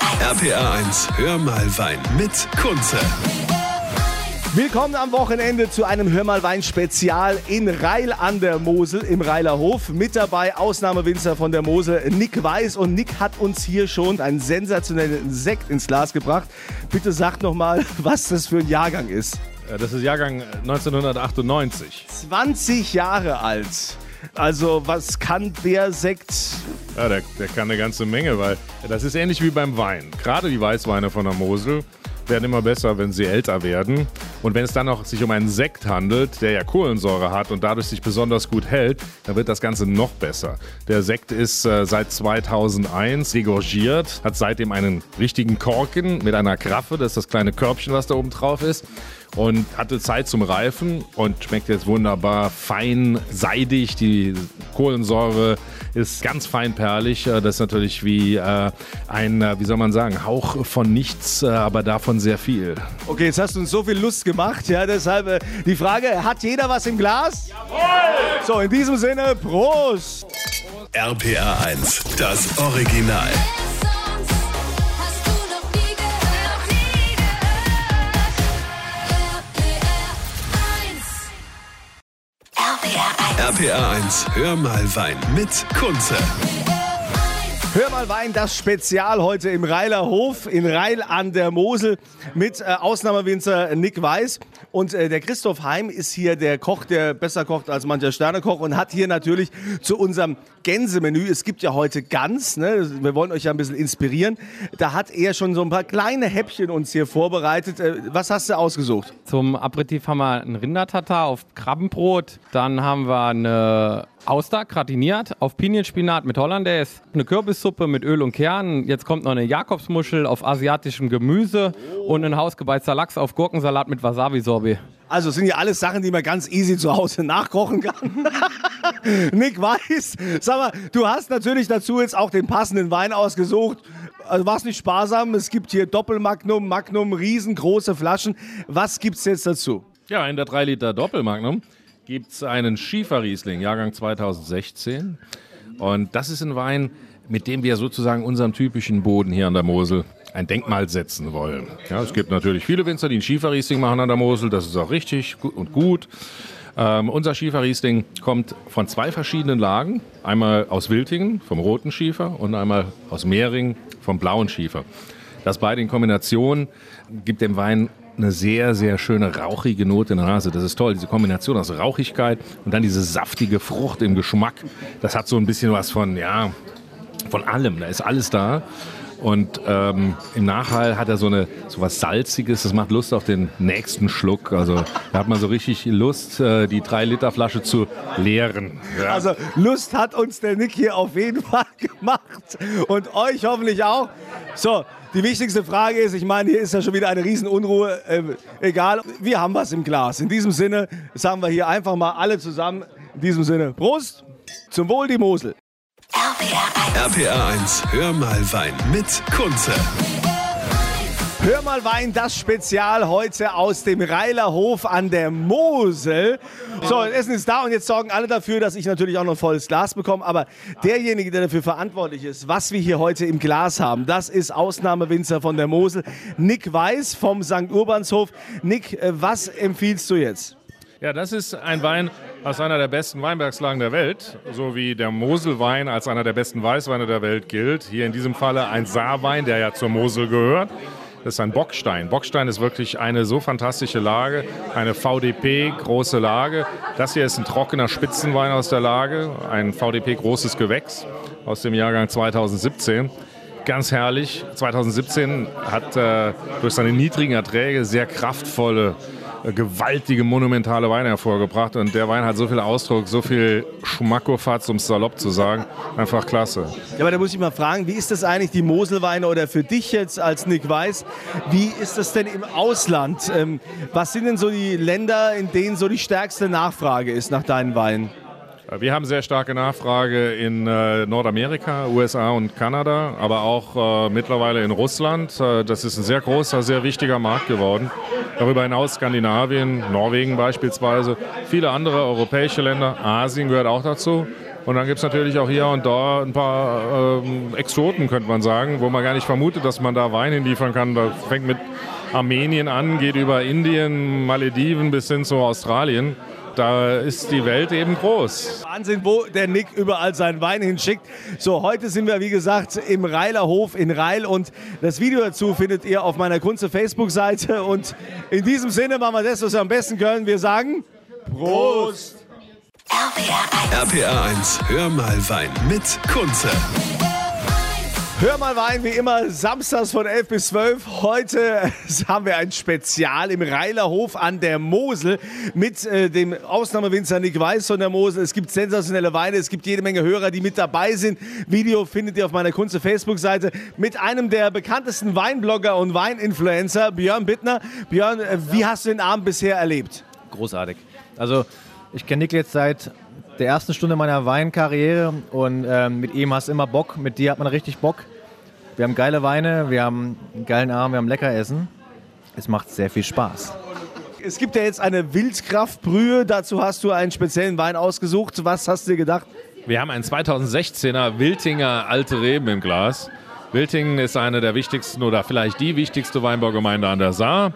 RPA 1, hör mal Wein mit Kunze. Willkommen am Wochenende zu einem Hör mal Wein Spezial in Reil an der Mosel im Reiler Hof. Mit dabei Ausnahmewinzer von der Mosel Nick Weiß und Nick hat uns hier schon einen sensationellen Sekt ins Glas gebracht. Bitte sagt noch mal, was das für ein Jahrgang ist. Ja, das ist Jahrgang 1998. 20 Jahre alt. Also was kann der Sekt? Ja, der, der kann eine ganze Menge, weil das ist ähnlich wie beim Wein. Gerade die Weißweine von der Mosel werden immer besser, wenn sie älter werden. Und wenn es dann noch sich um einen Sekt handelt, der ja Kohlensäure hat und dadurch sich besonders gut hält, dann wird das Ganze noch besser. Der Sekt ist äh, seit 2001 regorgiert, hat seitdem einen richtigen Korken mit einer Kraffe, das ist das kleine Körbchen, was da oben drauf ist und hatte Zeit zum Reifen und schmeckt jetzt wunderbar fein, seidig. Die Kohlensäure ist ganz feinperlig. Äh, das ist natürlich wie äh, ein, äh, wie soll man sagen, Hauch von nichts, aber davon sehr viel. Okay, jetzt hast du uns so viel Lust gemacht, ja, deshalb äh, die Frage, hat jeder was im Glas? Jawohl! So, in diesem Sinne, Prost! RPA 1, das Original. RPA 1, hör mal Wein mit Kunze. Hör mal Wein, das Spezial heute im Reiler Hof in Reil an der Mosel mit äh, Ausnahmewinzer Nick Weiß. Und äh, der Christoph Heim ist hier der Koch, der besser kocht als mancher Sternekoch und hat hier natürlich zu unserem Gänsemenü, es gibt ja heute Gans, ne? wir wollen euch ja ein bisschen inspirieren, da hat er schon so ein paar kleine Häppchen uns hier vorbereitet. Äh, was hast du ausgesucht? Zum Aperitif haben wir einen Rindertatar auf Krabbenbrot. Dann haben wir eine Auster gratiniert auf Pinienspinat mit Hollandaise. Eine Kürbissuppe mit Öl und Kernen. Jetzt kommt noch eine Jakobsmuschel auf asiatischem Gemüse. Und ein hausgebeizter Lachs auf Gurkensalat mit Wasabi-Sorbet. Also es sind ja alles Sachen, die man ganz easy zu Hause nachkochen kann. Nick Weiß, sag mal, du hast natürlich dazu jetzt auch den passenden Wein ausgesucht. Also war es nicht sparsam? Es gibt hier Doppelmagnum, Magnum, riesengroße Flaschen. Was gibt's jetzt dazu? Ja, in der 3 Liter Doppelmagnum gibt es einen Schieferriesling, Jahrgang 2016. Und das ist ein Wein, mit dem wir sozusagen unserem typischen Boden hier an der Mosel ein Denkmal setzen wollen. Ja, es gibt natürlich viele Winzer, die einen Schieferriesling machen an der Mosel. Das ist auch richtig und gut. Ähm, unser Schieferriesling kommt von zwei verschiedenen Lagen. Einmal aus Wiltingen vom roten Schiefer und einmal aus Mehring vom blauen Schiefer. Das beide in Kombination gibt dem Wein eine sehr, sehr schöne rauchige Note in der Nase. Das ist toll, diese Kombination aus Rauchigkeit und dann diese saftige Frucht im Geschmack. Das hat so ein bisschen was von, ja, von allem. Da ist alles da. Und ähm, im Nachhall hat er so, eine, so was Salziges, das macht Lust auf den nächsten Schluck. Also da hat man so richtig Lust, äh, die 3-Liter-Flasche zu leeren. Ja. Also Lust hat uns der Nick hier auf jeden Fall gemacht und euch hoffentlich auch. So, die wichtigste Frage ist, ich meine, hier ist ja schon wieder eine Riesenunruhe. Ähm, egal, wir haben was im Glas. In diesem Sinne sagen wir hier einfach mal alle zusammen. In diesem Sinne, Prost, zum Wohl die Mosel. RPR 1. RPA 1, hör mal Wein mit Kunze. Hör mal Wein, das Spezial heute aus dem Reiler Hof an der Mosel. So, das Essen ist da und jetzt sorgen alle dafür, dass ich natürlich auch noch ein volles Glas bekomme. Aber derjenige, der dafür verantwortlich ist, was wir hier heute im Glas haben, das ist Ausnahmewinzer von der Mosel, Nick Weiß vom St. Urbanshof. Nick, äh, was empfiehlst du jetzt? Ja, das ist ein Wein aus einer der besten Weinbergslagen der Welt, so wie der Moselwein als einer der besten Weißweine der Welt gilt. Hier in diesem Falle ein Saarwein, der ja zur Mosel gehört. Das ist ein Bockstein. Bockstein ist wirklich eine so fantastische Lage, eine VDP große Lage. Das hier ist ein trockener Spitzenwein aus der Lage, ein VDP großes Gewächs aus dem Jahrgang 2017. Ganz herrlich. 2017 hat äh, durch seine niedrigen Erträge sehr kraftvolle gewaltige, monumentale Weine hervorgebracht. Und der Wein hat so viel Ausdruck, so viel Schmackofatz, um es salopp zu sagen. Einfach klasse. Ja, aber da muss ich mal fragen, wie ist das eigentlich, die Moselweine oder für dich jetzt als Nick Weiß, wie ist das denn im Ausland? Ähm, was sind denn so die Länder, in denen so die stärkste Nachfrage ist nach deinen Weinen? Wir haben sehr starke Nachfrage in äh, Nordamerika, USA und Kanada, aber auch äh, mittlerweile in Russland. Äh, das ist ein sehr großer, sehr wichtiger Markt geworden. Darüber hinaus Skandinavien, Norwegen beispielsweise, viele andere europäische Länder, Asien gehört auch dazu. Und Und dann gibt es natürlich auch hier und da ein paar ähm, Exoten, könnte man sagen, wo man gar nicht vermutet, dass man da Wein hinliefern kann. Das fängt mit Armenien an, geht über Indien, Malediven bis hin zu Australien. Da ist die Welt eben groß. Wahnsinn, wo der Nick überall seinen Wein hinschickt. So, heute sind wir, wie gesagt, im Reiler Hof in Reil und das Video dazu findet ihr auf meiner Kunze Facebook-Seite. Und in diesem Sinne machen wir das, was wir am besten können. Wir sagen Prost! RPR 1, hör mal Wein mit Kunze. Hör mal Wein, wie immer, samstags von 11 bis 12. Heute haben wir ein Spezial im Reilerhof an der Mosel mit äh, dem Ausnahmewinzer Nick Weiß von der Mosel. Es gibt sensationelle Weine, es gibt jede Menge Hörer, die mit dabei sind. Video findet ihr auf meiner Kunze Facebook-Seite mit einem der bekanntesten Weinblogger und Weininfluencer, Björn Bittner. Björn, äh, wie hast du den Abend bisher erlebt? großartig. Also ich kenne Nick jetzt seit der ersten Stunde meiner Weinkarriere und ähm, mit ihm hast du immer Bock, mit dir hat man richtig Bock. Wir haben geile Weine, wir haben einen geilen Abend, wir haben lecker Essen. Es macht sehr viel Spaß. Es gibt ja jetzt eine Wildkraftbrühe, dazu hast du einen speziellen Wein ausgesucht. Was hast du dir gedacht? Wir haben einen 2016er Wiltinger Alte Reben im Glas. Wiltingen ist eine der wichtigsten oder vielleicht die wichtigste Weinbaugemeinde an der Saar.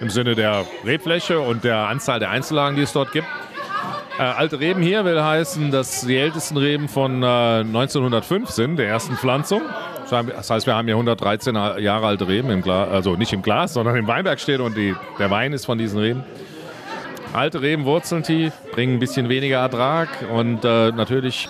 Im Sinne der Rebfläche und der Anzahl der Einzellagen, die es dort gibt. Äh, alte Reben hier will heißen, dass die ältesten Reben von äh, 1905 sind, der ersten Pflanzung. Das heißt, wir haben hier 113 Jahre alte Reben im Glas, also nicht im Glas, sondern im Weinberg steht und die, der Wein ist von diesen Reben. Alte Reben wurzeln tief, bringen ein bisschen weniger Ertrag und äh, natürlich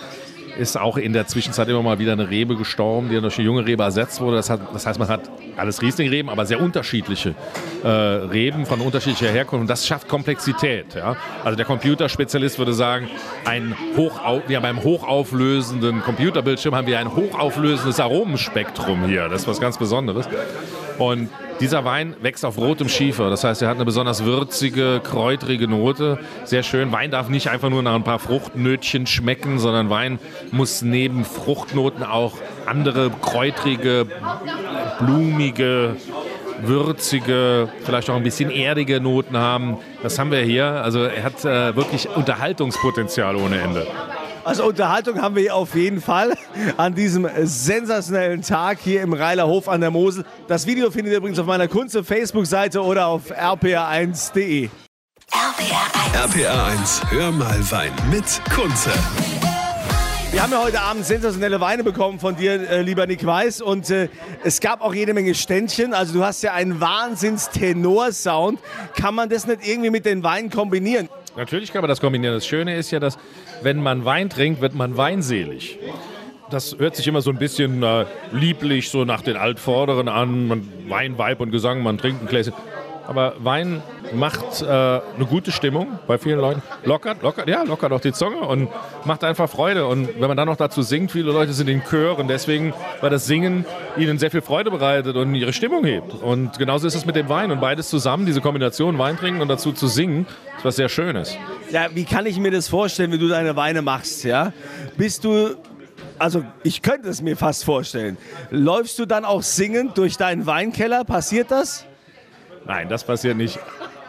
ist auch in der Zwischenzeit immer mal wieder eine Rebe gestorben, die durch eine junge Rebe ersetzt wurde. Das, hat, das heißt, man hat alles Riesling-Reben, aber sehr unterschiedliche äh, Reben von unterschiedlicher Herkunft. Und das schafft Komplexität. Ja? Also der Computerspezialist würde sagen, ein hochau wir haben einen hochauflösenden Computerbildschirm, haben wir ein hochauflösendes Aromenspektrum hier. Das ist was ganz Besonderes. Und dieser Wein wächst auf rotem Schiefer. Das heißt, er hat eine besonders würzige, kräutrige Note. Sehr schön. Wein darf nicht einfach nur nach ein paar Fruchtnötchen schmecken, sondern Wein muss neben Fruchtnoten auch andere kräutrige, blumige, würzige, vielleicht auch ein bisschen erdige Noten haben. Das haben wir hier. Also er hat äh, wirklich Unterhaltungspotenzial ohne Ende. Also Unterhaltung haben wir hier auf jeden Fall an diesem sensationellen Tag hier im Reiler Hof an der Mosel. Das Video findet ihr übrigens auf meiner Kunze Facebook-Seite oder auf rpa1.de. RPR 1, hör mal Wein mit Kunze. Wir haben ja heute Abend sensationelle Weine bekommen von dir, äh, lieber Nick Weiß. Und äh, es gab auch jede Menge Ständchen. Also du hast ja einen Wahnsinns-Tenor-Sound. Kann man das nicht irgendwie mit den Weinen kombinieren? Natürlich kann man das kombinieren. Das Schöne ist ja, dass wenn man Wein trinkt, wird man weinselig. Das hört sich immer so ein bisschen äh, lieblich so nach den Altvorderen an. Man, Wein, Weib und Gesang, man trinkt ein Gläschen. Aber Wein macht äh, eine gute Stimmung bei vielen Leuten. Lockert, lockert, ja, lockert auch die Zunge und macht einfach Freude. Und wenn man dann noch dazu singt, viele Leute sind in Chören, deswegen, weil das Singen ihnen sehr viel Freude bereitet und ihre Stimmung hebt. Und genauso ist es mit dem Wein. Und beides zusammen, diese Kombination Wein trinken und dazu zu singen, ist was sehr Schönes. Ja, wie kann ich mir das vorstellen, wie du deine Weine machst? Ja? Bist du, also ich könnte es mir fast vorstellen. Läufst du dann auch singend durch deinen Weinkeller? Passiert das? Nein, das passiert nicht.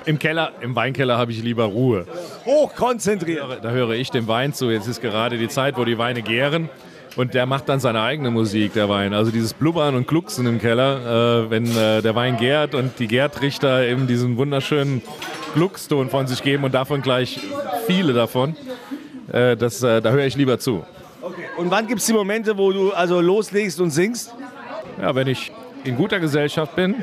Im Keller, im Weinkeller habe ich lieber Ruhe. Hochkonzentriert. Da höre ich dem Wein zu. Jetzt ist gerade die Zeit, wo die Weine gären. Und der macht dann seine eigene Musik, der Wein. Also dieses Blubbern und Glucksen im Keller, äh, wenn äh, der Wein gärt und die Gärtrichter eben diesen wunderschönen Gluckston von sich geben und davon gleich viele davon. Äh, das, äh, da höre ich lieber zu. Und wann gibt es die Momente, wo du also loslegst und singst? Ja, wenn ich in guter Gesellschaft bin,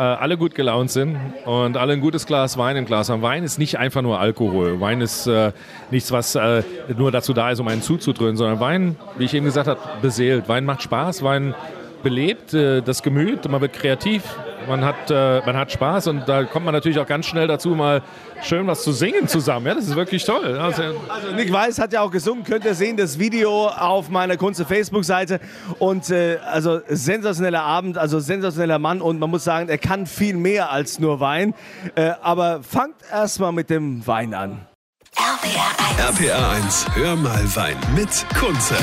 alle gut gelaunt sind und alle ein gutes Glas Wein im Glas haben. Wein ist nicht einfach nur Alkohol. Wein ist äh, nichts, was äh, nur dazu da ist, um einen zuzudröhnen, sondern Wein, wie ich eben gesagt habe, beseelt. Wein macht Spaß, Wein belebt äh, das Gemüt, man wird kreativ, man hat, äh, man hat Spaß und da kommt man natürlich auch ganz schnell dazu, mal schön was zu singen zusammen. Ja, das ist wirklich toll. Also, Also Nick Weiß hat ja auch gesungen, könnt ihr sehen, das Video auf meiner Kunze Facebook-Seite. Und äh, also sensationeller Abend, also sensationeller Mann und man muss sagen, er kann viel mehr als nur Wein. Äh, aber fangt erstmal mit dem Wein an. RPR 1, hör mal Wein mit Kunze.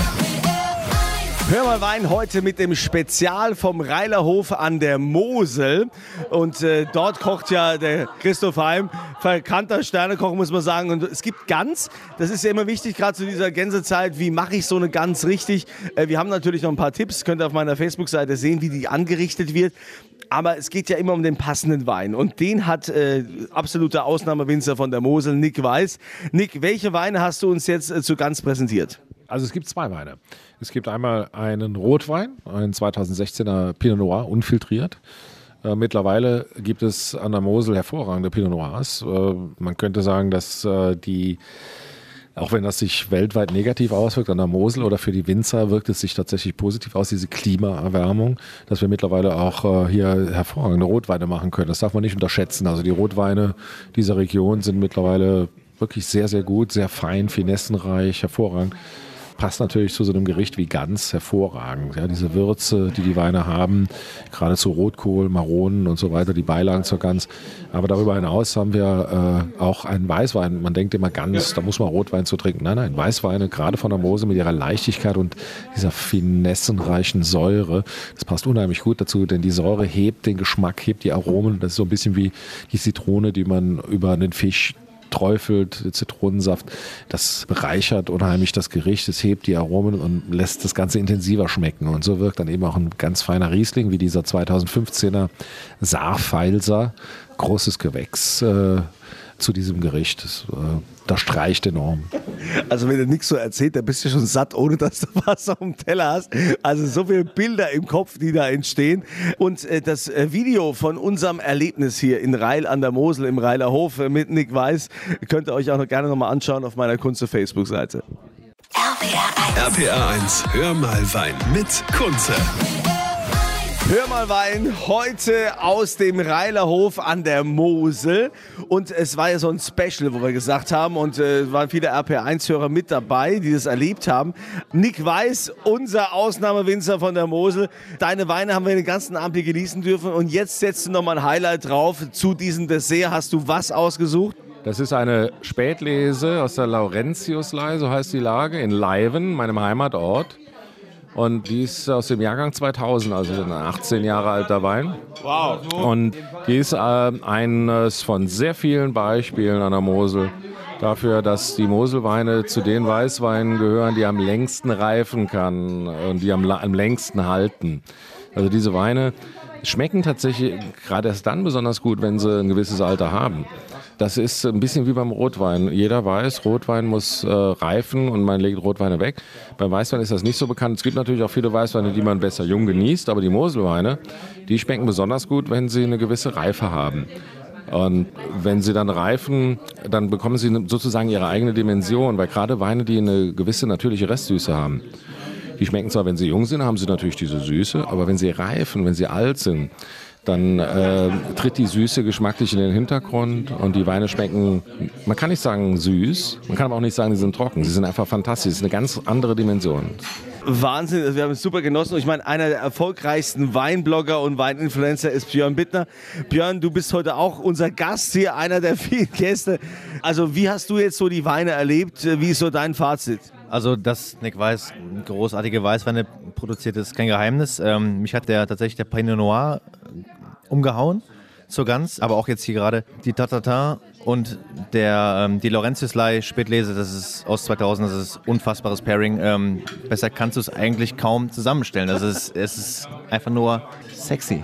Hör mal Wein heute mit dem Spezial vom Reilerhof an der Mosel. Und äh, dort kocht ja der Christoph Heim, verkannter Sternekoch, muss man sagen. Und es gibt Gans, das ist ja immer wichtig, gerade zu dieser Gänsezeit. Wie mache ich so eine Gans richtig? Äh, wir haben natürlich noch ein paar Tipps, könnt ihr auf meiner Facebook-Seite sehen, wie die angerichtet wird. Aber es geht ja immer um den passenden Wein. Und den hat äh, absoluter Ausnahmewinzer von der Mosel, Nick Weiß. Nick, welche Weine hast du uns jetzt äh, zu Gans präsentiert? Also es gibt zwei Weine. Es gibt einmal einen Rotwein, einen 2016er Pinot Noir, unfiltriert. Äh, mittlerweile gibt es an der Mosel hervorragende Pinot Noirs. Äh, man könnte sagen, dass äh, die, auch wenn das sich weltweit negativ auswirkt an der Mosel oder für die Winzer, wirkt es sich tatsächlich positiv aus, diese Klimaerwärmung, dass wir mittlerweile auch äh, hier hervorragende Rotweine machen können. Das darf man nicht unterschätzen. Also die Rotweine dieser Region sind mittlerweile wirklich sehr, sehr gut, sehr fein, finessenreich, hervorragend passt natürlich zu so einem Gericht wie Gans hervorragend. Ja, diese Würze, die die Weine haben, gerade zu Rotkohl, Maronen und so weiter, die Beilagen zur Gans. Aber darüber hinaus haben wir äh, auch einen Weißwein. Man denkt immer Gans, da muss man Rotwein zu trinken. Nein, nein, Weißweine, gerade von der Mose mit ihrer Leichtigkeit und dieser finessenreichen Säure, das passt unheimlich gut dazu, denn die Säure hebt den Geschmack, hebt die Aromen. Das ist so ein bisschen wie die Zitrone, die man über einen Fisch träufelt, Zitronensaft. Das bereichert unheimlich das Gericht, es hebt die Aromen und lässt das Ganze intensiver schmecken. Und so wirkt dann eben auch ein ganz feiner Riesling wie dieser 2015er Saarfeilser, großes Gewächs. Äh, zu diesem Gericht. Das, äh, das streicht enorm. Also wenn du nichts so erzählt, dann bist du schon satt, ohne dass du was auf dem Teller hast. Also so viele Bilder im Kopf, die da entstehen. Und äh, das äh, Video von unserem Erlebnis hier in Reil an der Mosel im Reiler Hof mit Nick Weiß könnt ihr euch auch noch gerne nochmal anschauen auf meiner Kunze Facebook-Seite. RPR 1, hör mal Wein mit Kunze. Hör mal Wein, heute aus dem Reilerhof an der Mosel. Und es war ja so ein Special, wo wir gesagt haben, und äh, es waren viele RPR1-Hörer mit dabei, die das erlebt haben. Nick Weiß, unser Ausnahmewinzer von der Mosel. Deine Weine haben wir den ganzen Abend hier genießen dürfen. Und jetzt setzt du nochmal ein Highlight drauf. Zu diesem Dessert hast du was ausgesucht? Das ist eine Spätlese aus der Laurentiuslei, so heißt die Lage, in Leiven, meinem Heimatort. Und die ist aus dem Jahrgang 2000, also ein 18 Jahre alter Wein. Wow. Und die ist äh, eines von sehr vielen Beispielen an der Mosel dafür, dass die Moselweine zu den Weißweinen gehören, die am längsten reifen kann und die am, am längsten halten. Also diese Weine schmecken tatsächlich gerade erst dann besonders gut, wenn sie ein gewisses Alter haben. Das ist ein bisschen wie beim Rotwein. Jeder weiß, Rotwein muss äh, reifen und man legt Rotweine weg. Beim Weißwein ist das nicht so bekannt. Es gibt natürlich auch viele Weißweine, die man besser jung genießt, aber die Moselweine, die schmecken besonders gut, wenn sie eine gewisse Reife haben. Und wenn sie dann reifen, dann bekommen sie sozusagen ihre eigene Dimension, weil gerade Weine, die eine gewisse natürliche Restsüße haben, die schmecken zwar, wenn sie jung sind, haben sie natürlich diese Süße, aber wenn sie reifen, wenn sie alt sind, dann äh, tritt die Süße geschmacklich in den Hintergrund und die Weine schmecken, man kann nicht sagen süß, man kann aber auch nicht sagen, die sind trocken. Sie sind einfach fantastisch, es ist eine ganz andere Dimension. Wahnsinn, also wir haben es super genossen. Ich meine, einer der erfolgreichsten Weinblogger und Weininfluencer ist Björn Bittner. Björn, du bist heute auch unser Gast hier, einer der vielen Gäste. Also wie hast du jetzt so die Weine erlebt? Wie ist so dein Fazit? Also, dass Nick Weiß großartige Weißweine produziert, ist kein Geheimnis. Ähm, mich hat der tatsächlich der Pinot Noir umgehauen zur Gans, aber auch jetzt hier gerade die Tatata und der, ähm, die Laurentiuslei Spätlese, das ist aus 2000, das ist unfassbares Pairing. Ähm, besser kannst du es eigentlich kaum zusammenstellen. Also es, ist- es ist einfach nur sexy.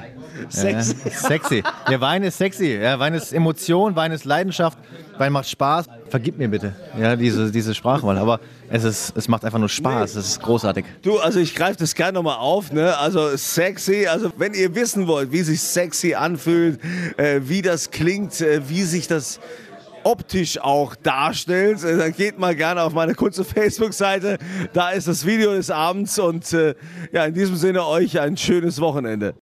Sexy. Ja, sexy. Der Wein ist sexy. Ja, Wein ist Emotion, Wein ist Leidenschaft, Wein macht Spaß. Vergib mir bitte, ja, diese, diese Sprachwahl. Aber es, ist, es macht einfach nur Spaß. Es ist großartig. Du, also ich greife das gerne nochmal auf, ne? Also sexy, also wenn ihr wissen wollt, wie sich sexy anfühlt, äh, wie das klingt, äh, wie sich das optisch auch darstellt, äh, dann geht mal gerne auf meine kurze Facebook-Seite. Da ist das Video des Abends und äh, ja, in diesem Sinne euch ein schönes Wochenende.